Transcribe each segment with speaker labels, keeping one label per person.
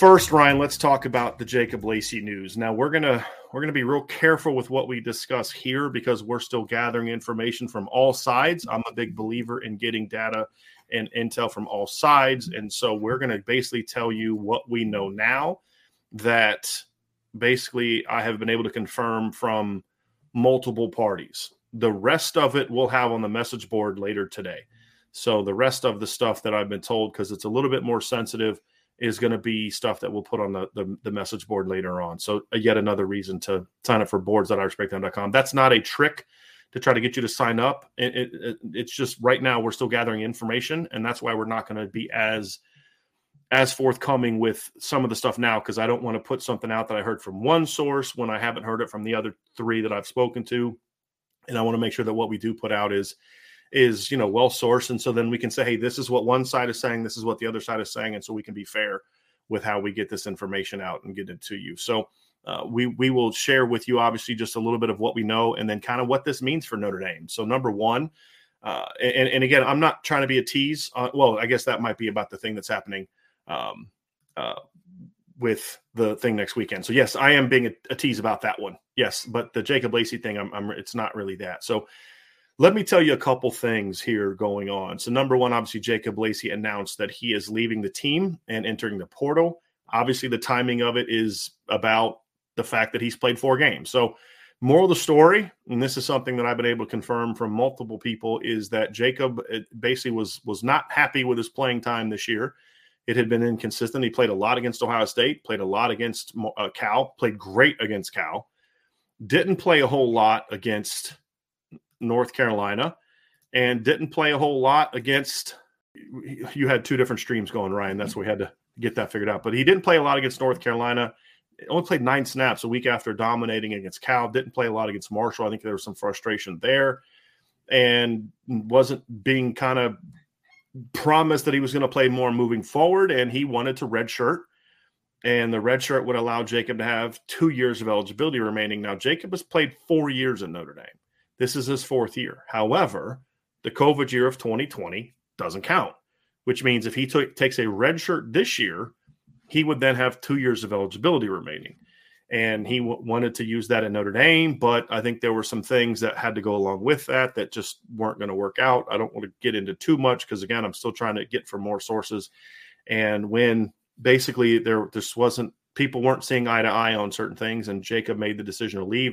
Speaker 1: First, Ryan, let's talk about the Jacob Lacey news. Now we're gonna we're gonna be real careful with what we discuss here because we're still gathering information from all sides. I'm a big believer in getting data and intel from all sides, and so we're gonna basically tell you what we know now that basically I have been able to confirm from multiple parties. The rest of it we'll have on the message board later today. So the rest of the stuff that I've been told, because it's a little bit more sensitive is going to be stuff that we'll put on the, the, the, message board later on. So uh, yet another reason to sign up for boards.irishbreakdown.com. That's not a trick to try to get you to sign up. It, it, it, it's just right now we're still gathering information, and that's why we're not going to be as as forthcoming with some of the stuff now because I don't want to put something out that I heard from one source when I haven't heard it from the other three that I've spoken to, and I want to make sure that what we do put out is is you know well sourced and so then we can say hey this is what one side is saying this is what the other side is saying and so we can be fair with how we get this information out and get it to you so uh, we we will share with you obviously just a little bit of what we know and then kind of what this means for Notre Dame. So number one, uh, and, and again, I'm not trying to be a tease. Well, I guess that might be about the thing that's happening um, uh, with the thing next weekend. So yes, I am being a, a, tease about that one. Yes, but the Jacob Lacey thing, I'm, I'm it's not really that. So let me tell you a couple things here going on. So, number one, obviously, Jacob Lacey announced that he is leaving the team and entering the portal. Obviously, the timing of it is about the fact that he's played four games. So, moral of the story, and this is something that I've been able to confirm from multiple people, is that Jacob uh, basically was was not happy with his playing time this year. It had been inconsistent. He played a lot against Ohio State, played a lot against uh, Cal, played great against Cal, didn't play a whole lot against North Carolina and didn't play a whole lot against. You had two different streams going, Ryan. That's why we had to get that figured out. But he didn't play a lot against North Carolina. Only played nine snaps a week after dominating against Cal. Didn't play a lot against Marshall. I think there was some frustration there, and wasn't being kind of promised that he was going to play more moving forward. And he wanted to redshirt and the red shirt would allow Jacob to have two years of eligibility remaining. Now, Jacob has played four years in Notre Dame. This is his fourth year. However, the COVID year of 2020 doesn't count, which means if he t- takes a red shirt this year, he would then have two years of eligibility remaining. And he w- wanted to use that at Notre Dame, but I think there were some things that had to go along with that that just weren't going to work out. I don't want to get into too much because, again, I'm still trying to get from more sources. And when basically there just wasn't people weren't seeing eye to eye on certain things, and Jacob made the decision to leave.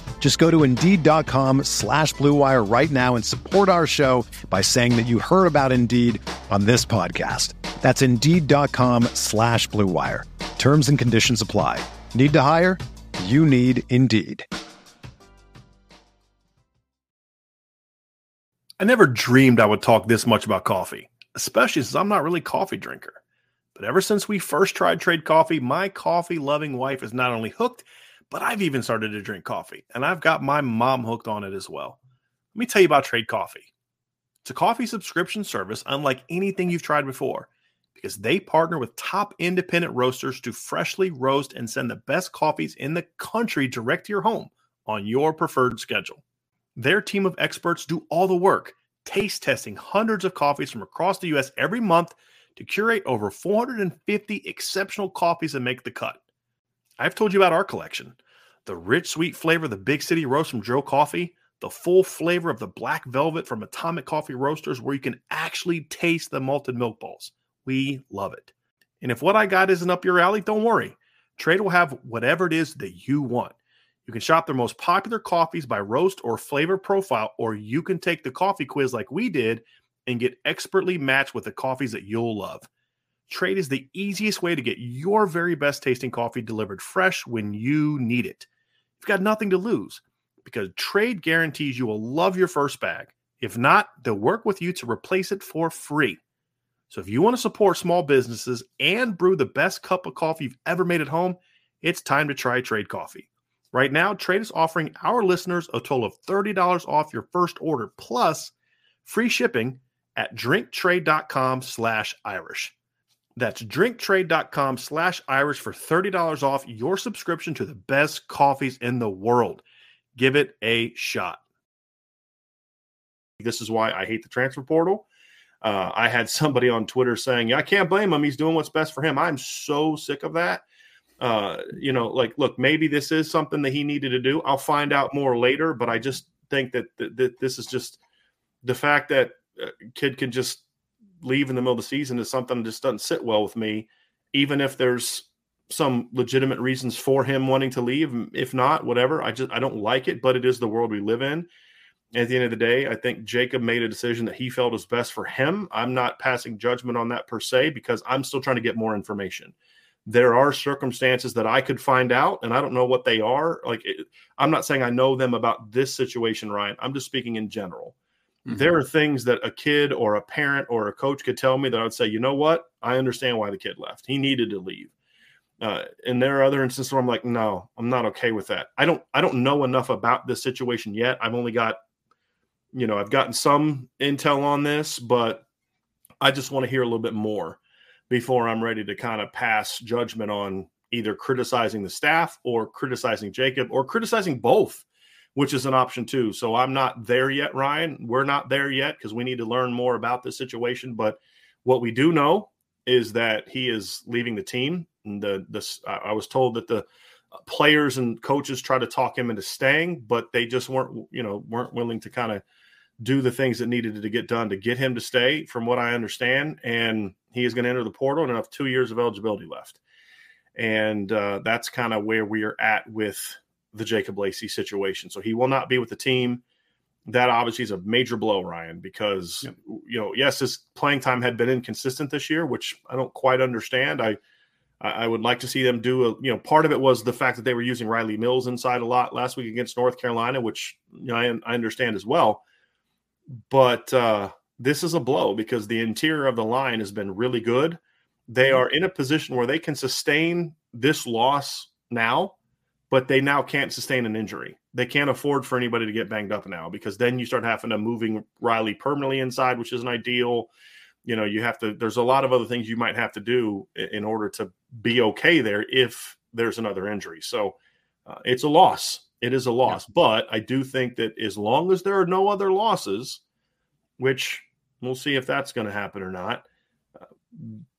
Speaker 2: Just go to Indeed.com slash BlueWire right now and support our show by saying that you heard about Indeed on this podcast. That's Indeed.com slash BlueWire. Terms and conditions apply. Need to hire? You need Indeed.
Speaker 1: I never dreamed I would talk this much about coffee, especially since I'm not really a coffee drinker. But ever since we first tried Trade Coffee, my coffee loving wife is not only hooked, but I've even started to drink coffee, and I've got my mom hooked on it as well. Let me tell you about Trade Coffee. It's a coffee subscription service unlike anything you've tried before because they partner with top independent roasters to freshly roast and send the best coffees in the country direct to your home on your preferred schedule. Their team of experts do all the work, taste testing hundreds of coffees from across the US every month to curate over 450 exceptional coffees that make the cut. I've told you about our collection the rich, sweet flavor of the Big City Roast from Joe Coffee, the full flavor of the Black Velvet from Atomic Coffee Roasters, where you can actually taste the malted milk balls. We love it. And if what I got isn't up your alley, don't worry. Trade will have whatever it is that you want. You can shop their most popular coffees by roast or flavor profile, or you can take the coffee quiz like we did and get expertly matched with the coffees that you'll love. Trade is the easiest way to get your very best tasting coffee delivered fresh when you need it. You've got nothing to lose because Trade guarantees you will love your first bag. If not, they'll work with you to replace it for free. So if you want to support small businesses and brew the best cup of coffee you've ever made at home, it's time to try Trade Coffee. Right now, Trade is offering our listeners a total of $30 off your first order plus free shipping at drinktrade.com slash Irish. That's drinktrade.com slash Irish for $30 off your subscription to the best coffees in the world. Give it a shot. This is why I hate the transfer portal. Uh, I had somebody on Twitter saying, yeah, I can't blame him. He's doing what's best for him. I'm so sick of that. Uh, you know, like, look, maybe this is something that he needed to do. I'll find out more later, but I just think that, that, that this is just the fact that kid can just leave in the middle of the season is something that just doesn't sit well with me, even if there's some legitimate reasons for him wanting to leave. If not, whatever. I just I don't like it, but it is the world we live in at the end of the day, I think Jacob made a decision that he felt was best for him. I'm not passing judgment on that per se because I'm still trying to get more information. There are circumstances that I could find out, and I don't know what they are. Like, it, I'm not saying I know them about this situation, Ryan. I'm just speaking in general. Mm-hmm. There are things that a kid or a parent or a coach could tell me that I'd say, you know what? I understand why the kid left. He needed to leave. Uh, and there are other instances where I'm like, no, I'm not okay with that. I don't, I don't know enough about this situation yet. I've only got you know, I've gotten some intel on this, but I just want to hear a little bit more before I'm ready to kind of pass judgment on either criticizing the staff or criticizing Jacob or criticizing both, which is an option too. So I'm not there yet, Ryan. We're not there yet because we need to learn more about this situation. But what we do know is that he is leaving the team. And the this I was told that the players and coaches try to talk him into staying, but they just weren't, you know, weren't willing to kind of do the things that needed to get done to get him to stay, from what I understand. And he is going to enter the portal and have two years of eligibility left. And uh, that's kind of where we are at with the Jacob Lacey situation. So he will not be with the team. That obviously is a major blow, Ryan, because yep. you know, yes, his playing time had been inconsistent this year, which I don't quite understand. I I would like to see them do a you know part of it was the fact that they were using Rylie Mills inside a lot last week against North Carolina, which you know, I, I understand as well but uh, this is a blow because the interior of the line has been really good. They are in a position where they can sustain this loss now, but they now can't sustain an injury. They can't afford for anybody to get banged up now because then you start having to moving Rylie permanently inside, which isn't ideal. You know, you have to. There's a lot of other things you might have to do in order to be okay there if there's another injury. So uh, it's a loss it is a loss. Yeah. But I do think that as long as there are no other losses, which we'll see if that's going to happen or not, uh,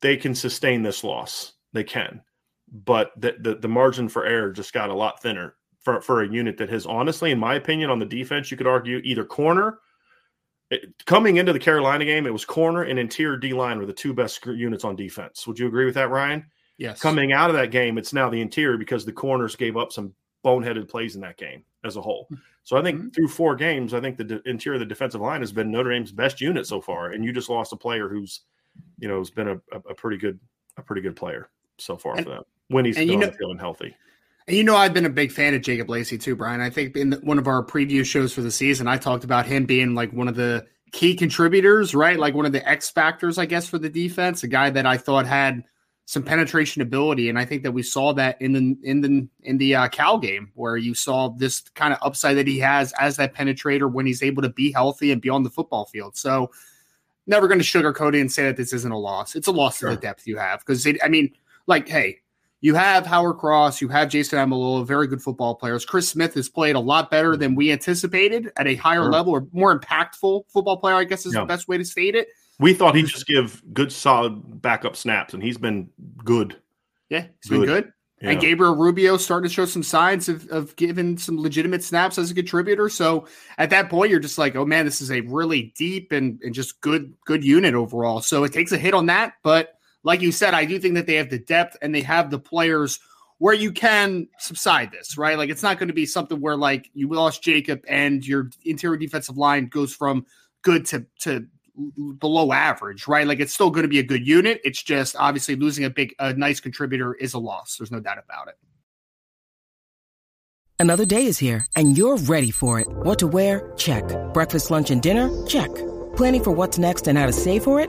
Speaker 1: they can sustain this loss. They can. But the, the, the margin for error just got a lot thinner for for a unit that has honestly, in my opinion, on the defense, you could argue either corner. It, coming into the Carolina game, it was corner and interior D line were the two best units on defense. Would you agree with that, Ryan?
Speaker 3: Yes.
Speaker 1: Coming out of that game, it's now the interior because the corners gave up some boneheaded plays in that game as a whole. Hmm. So I think mm-hmm. through four games, I think the de- interior of the defensive line has been Notre Dame's best unit so far. And you just lost a player who's, you know, has been a, a pretty good a pretty good player so far and, for them when he's still feeling healthy.
Speaker 3: And you know, I've been a big fan of Jacob Lacey too, Bryan. I think in the, one of our preview shows for the season, I talked about him being like one of the key contributors, right? Like one of the X factors, I guess, for the defense. A guy that I thought had some penetration ability, and I think that we saw that in the in the in the uh, Cal game where you saw this kind of upside that he has as that penetrator when he's able to be healthy and be on the football field. So, never going to sugarcoat it and say that this isn't a loss. It's a loss sure. to the depth you have because I mean, like, hey, you have Howard Cross, you have Jayson Ademilola, very good football players. Chris Smith has played a lot better mm-hmm. than we anticipated at a higher sure. level or more impactful football player, I guess is yeah. the best way to state it.
Speaker 1: We thought he'd just give good, solid backup snaps, and he's been good.
Speaker 3: Yeah, he's good. been good. Yeah. And Gabriel Rubio starting to show some signs of, of giving some legitimate snaps as a contributor. So at that point, you're just like, oh man, this is a really deep and, and just good good unit overall. So it takes a hit on that, but like you said, I do think that they have the depth and they have the players where you can subside this, right? Like it's not going to be something where like you lost Jacob and your interior defensive line goes from good to to below average, right? Like it's still going to be a good unit. It's just obviously losing a big a nice contributor is a loss. There's no doubt about it.
Speaker 4: Another day is here and you're ready for it. What to wear? Check. Breakfast, lunch and dinner? Check. Planning for what's next and how to save for it?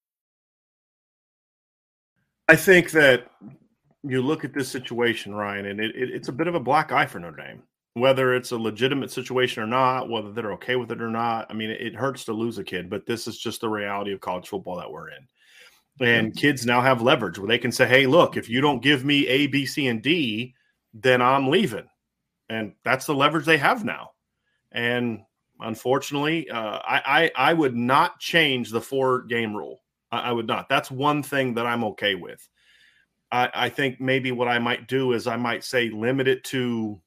Speaker 1: I think that you look at this situation, Ryan, and it, it, it's a bit of a black eye for Notre Dame. Whether it's a legitimate situation or not, whether they're okay with it or not, I mean, it, it hurts to lose a kid, but this is just the reality of college football that we're in. And kids now have leverage where they can say, "Hey, look, if you don't give me A, B, C, and D, then I'm leaving," and that's the leverage they have now. And unfortunately, uh, I, I I would not change the four game rule. I, I would not. That's one thing that I'm okay with. I, I think maybe what I might do is I might say limit it to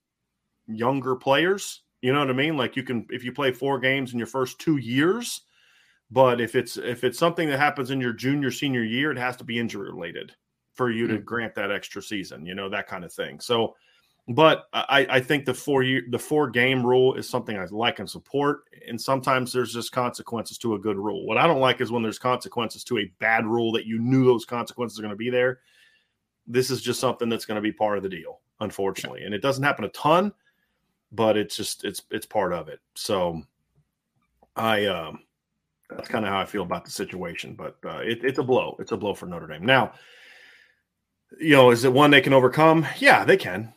Speaker 1: younger players. You know what I mean? Like you can if you play four games in your first two years, but if it's if it's something that happens in your junior senior year, it has to be injury related for you mm-hmm. to grant that extra season. You know that kind of thing. So but I, I think the four year the four game rule is something I like and support. And sometimes there's just consequences to a good rule. What I don't like is when there's consequences to a bad rule that you knew those consequences are going to be there. This is just something that's going to be part of the deal, unfortunately. And it doesn't happen a ton, but it's just it's it's part of it. So I um that's kind of how I feel about the situation. But uh, it, it's a blow. It's a blow for Notre Dame. Now, you know, is it one they can overcome? Yeah, they can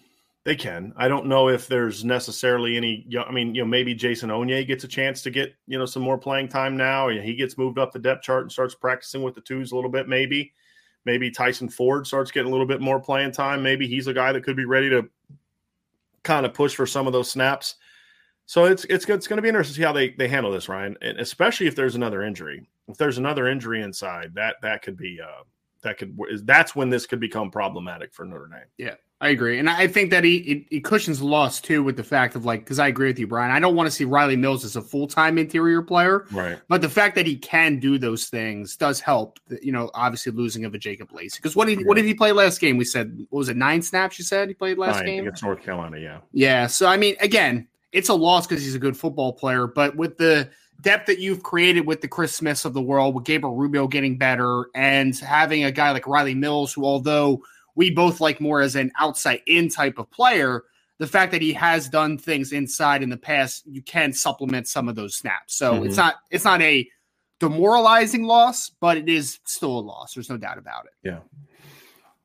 Speaker 1: they can. I don't know if there's necessarily any. I mean, you know, maybe Jason Onye gets a chance to get you know some more playing time now. He gets moved up the depth chart and starts practicing with the twos a little bit. Maybe, maybe Tyson Ford starts getting a little bit more playing time. Maybe he's a guy that could be ready to kind of push for some of those snaps. So it's it's it's going to be interesting to see how they they handle this, Ryan, and especially if there's another injury. If there's another injury inside, that that could be uh that could that's when this could become problematic for Notre Dame.
Speaker 3: Yeah. I agree, and I think that he it, it cushions the loss too with the fact of like because I agree with you, Bryan. I don't want to see Rylie Mills as a full time interior player,
Speaker 1: right?
Speaker 3: But the fact that he can do those things does help. You know, obviously losing of a Jacob Lacey because what did what did he play last game? We said what was it nine snaps? You said he played last
Speaker 1: nine
Speaker 3: game
Speaker 1: against North Carolina, yeah,
Speaker 3: yeah. So I mean, again, it's a loss because he's a good football player, but with the depth that you've created with the Chris Smiths of the world, with Gabriel Rubio getting better, and having a guy like Rylie Mills, who although we both like more as an outside in type of player, the fact that he has done things inside in the past, you can supplement some of those snaps. So mm-hmm. it's not it's not a demoralizing loss, but it is still a loss. There's no doubt about it.
Speaker 1: Yeah.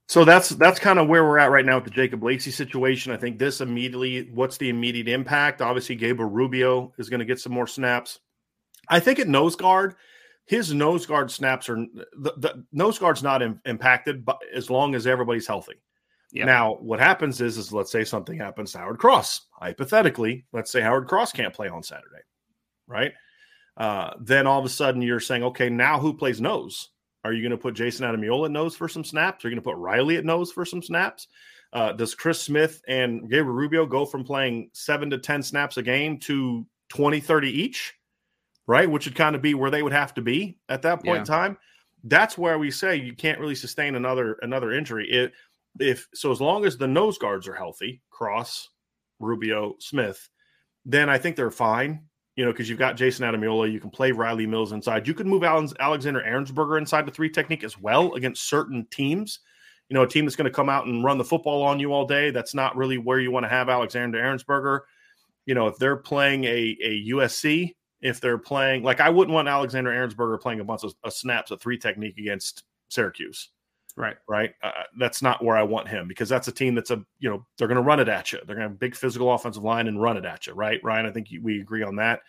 Speaker 1: So that's that's kind of where we're at right now with the Jacob Lacey situation. I think this immediately, what's the immediate impact? Obviously, Gabriel Rubio is going to get some more snaps. I think at nose guard, his nose guard snaps are the, the nose guard's not in, impacted, but as long as everybody's healthy. Yep. Now, what happens is, is let's say something happens to Howard Cross. Hypothetically, let's say Howard Cross can't play on Saturday, right? Uh, then all of a sudden you're saying, okay, now who plays nose? Are you going to put Jayson Ademilola at nose for some snaps? Are you going to put Rylie at nose for some snaps? Uh, does Chris Smith and Gabriel Rubio go from playing seven to 10 snaps a game to 20, 30 each? Right? Which would kind of be where they would have to be at that point yeah. in time. That's where we say you can't really sustain another another injury. It, if so, as long as the nose guards are healthy, Cross, Rubio, Smith, then I think they're fine. You know, because you've got Jayson Ademilola, you can play Rylie Mills inside. You can move Alexander Ehrensberger inside the three technique as well against certain teams. You know, a team that's going to come out and run the football on you all day. That's not really where you want to have Alexander Ehrensberger. You know, if they're playing a, a USC, if they're playing like I wouldn't want Alexander Ehrensberger playing a bunch of, of snaps at three technique against Syracuse.
Speaker 3: Right.
Speaker 1: Right. Uh, that's not where I want him because that's a team that's a, you know, they're going to run it at you. They're going to have a big physical offensive line and run it at you. Right. Ryan, I think we agree on that.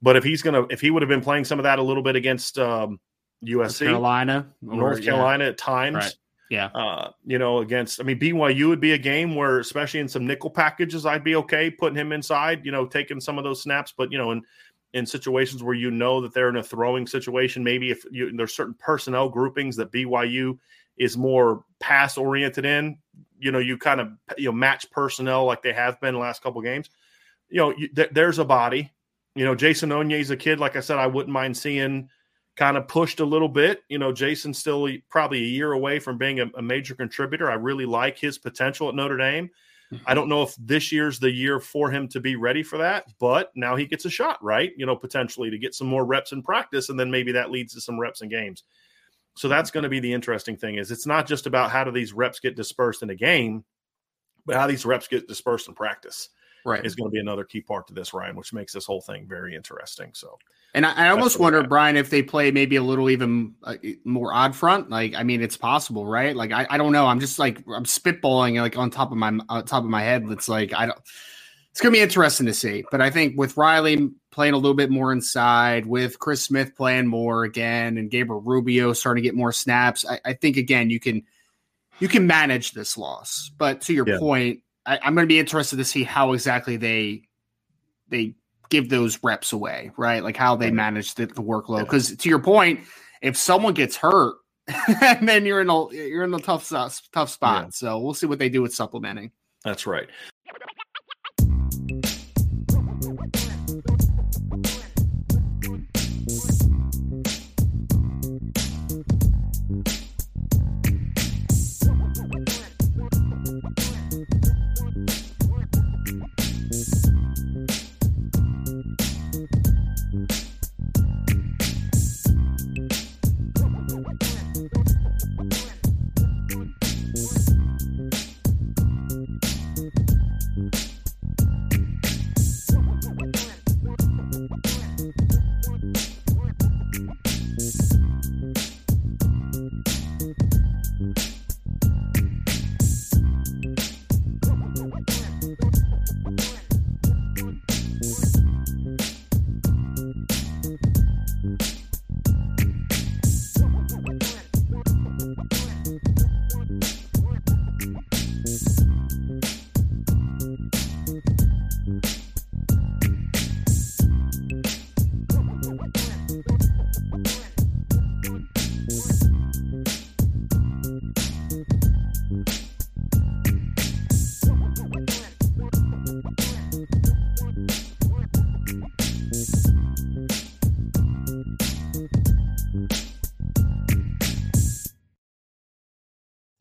Speaker 1: But if he's going to, if he would have been playing some of that a little bit against um, USC, North
Speaker 3: Carolina,
Speaker 1: or, North Carolina yeah. at times.
Speaker 3: Right. Yeah.
Speaker 1: Uh, you know, against, I mean, BYU would be a game where, especially in some nickel packages, I'd be okay putting him inside, you know, taking some of those snaps. But, you know, in, in situations where you know that they're in a throwing situation, maybe if you, there's certain personnel groupings that BYU is more pass oriented in. You know, you kind of you know match personnel like they have been the last couple games. You know, you, th- there's a body. You know, Jason is a kid. Like I said, I wouldn't mind seeing kind of pushed a little bit. You know, Jason's still probably a year away from being a, a major contributor. I really like his potential at Notre Dame. I don't know if this year's the year for him to be ready for that, but now he gets a shot, right? You know, potentially to get some more reps in practice, and then maybe that leads to some reps in games. So that's going to be the interesting thing is it's not just about how do these reps get dispersed in a game, but how these reps get dispersed in practice.
Speaker 3: Right.
Speaker 1: Is going to be another key part to this, Ryan, which makes this whole thing very interesting. So,
Speaker 3: and I, I almost wonder, Bryan, if they play maybe a little even uh, more odd front. Like, I mean, it's possible, right? Like, I, I don't know. I'm just like I'm spitballing like on top of my on top of my head. It's like I don't. It's going to be interesting to see. But I think with Rylie playing a little bit more inside, with Chris Smith playing more again, and Gabriel Rubio starting to get more snaps, I, I think again you can you can manage this loss. But to your yeah. point, I, I'm going to be interested to see how exactly they they give those reps away, right? Like how they manage the, the workload. Because yeah. to your point, if someone gets hurt, then you're in a you're in a tough tough spot. Yeah. So we'll see what they do with supplementing.
Speaker 1: That's right.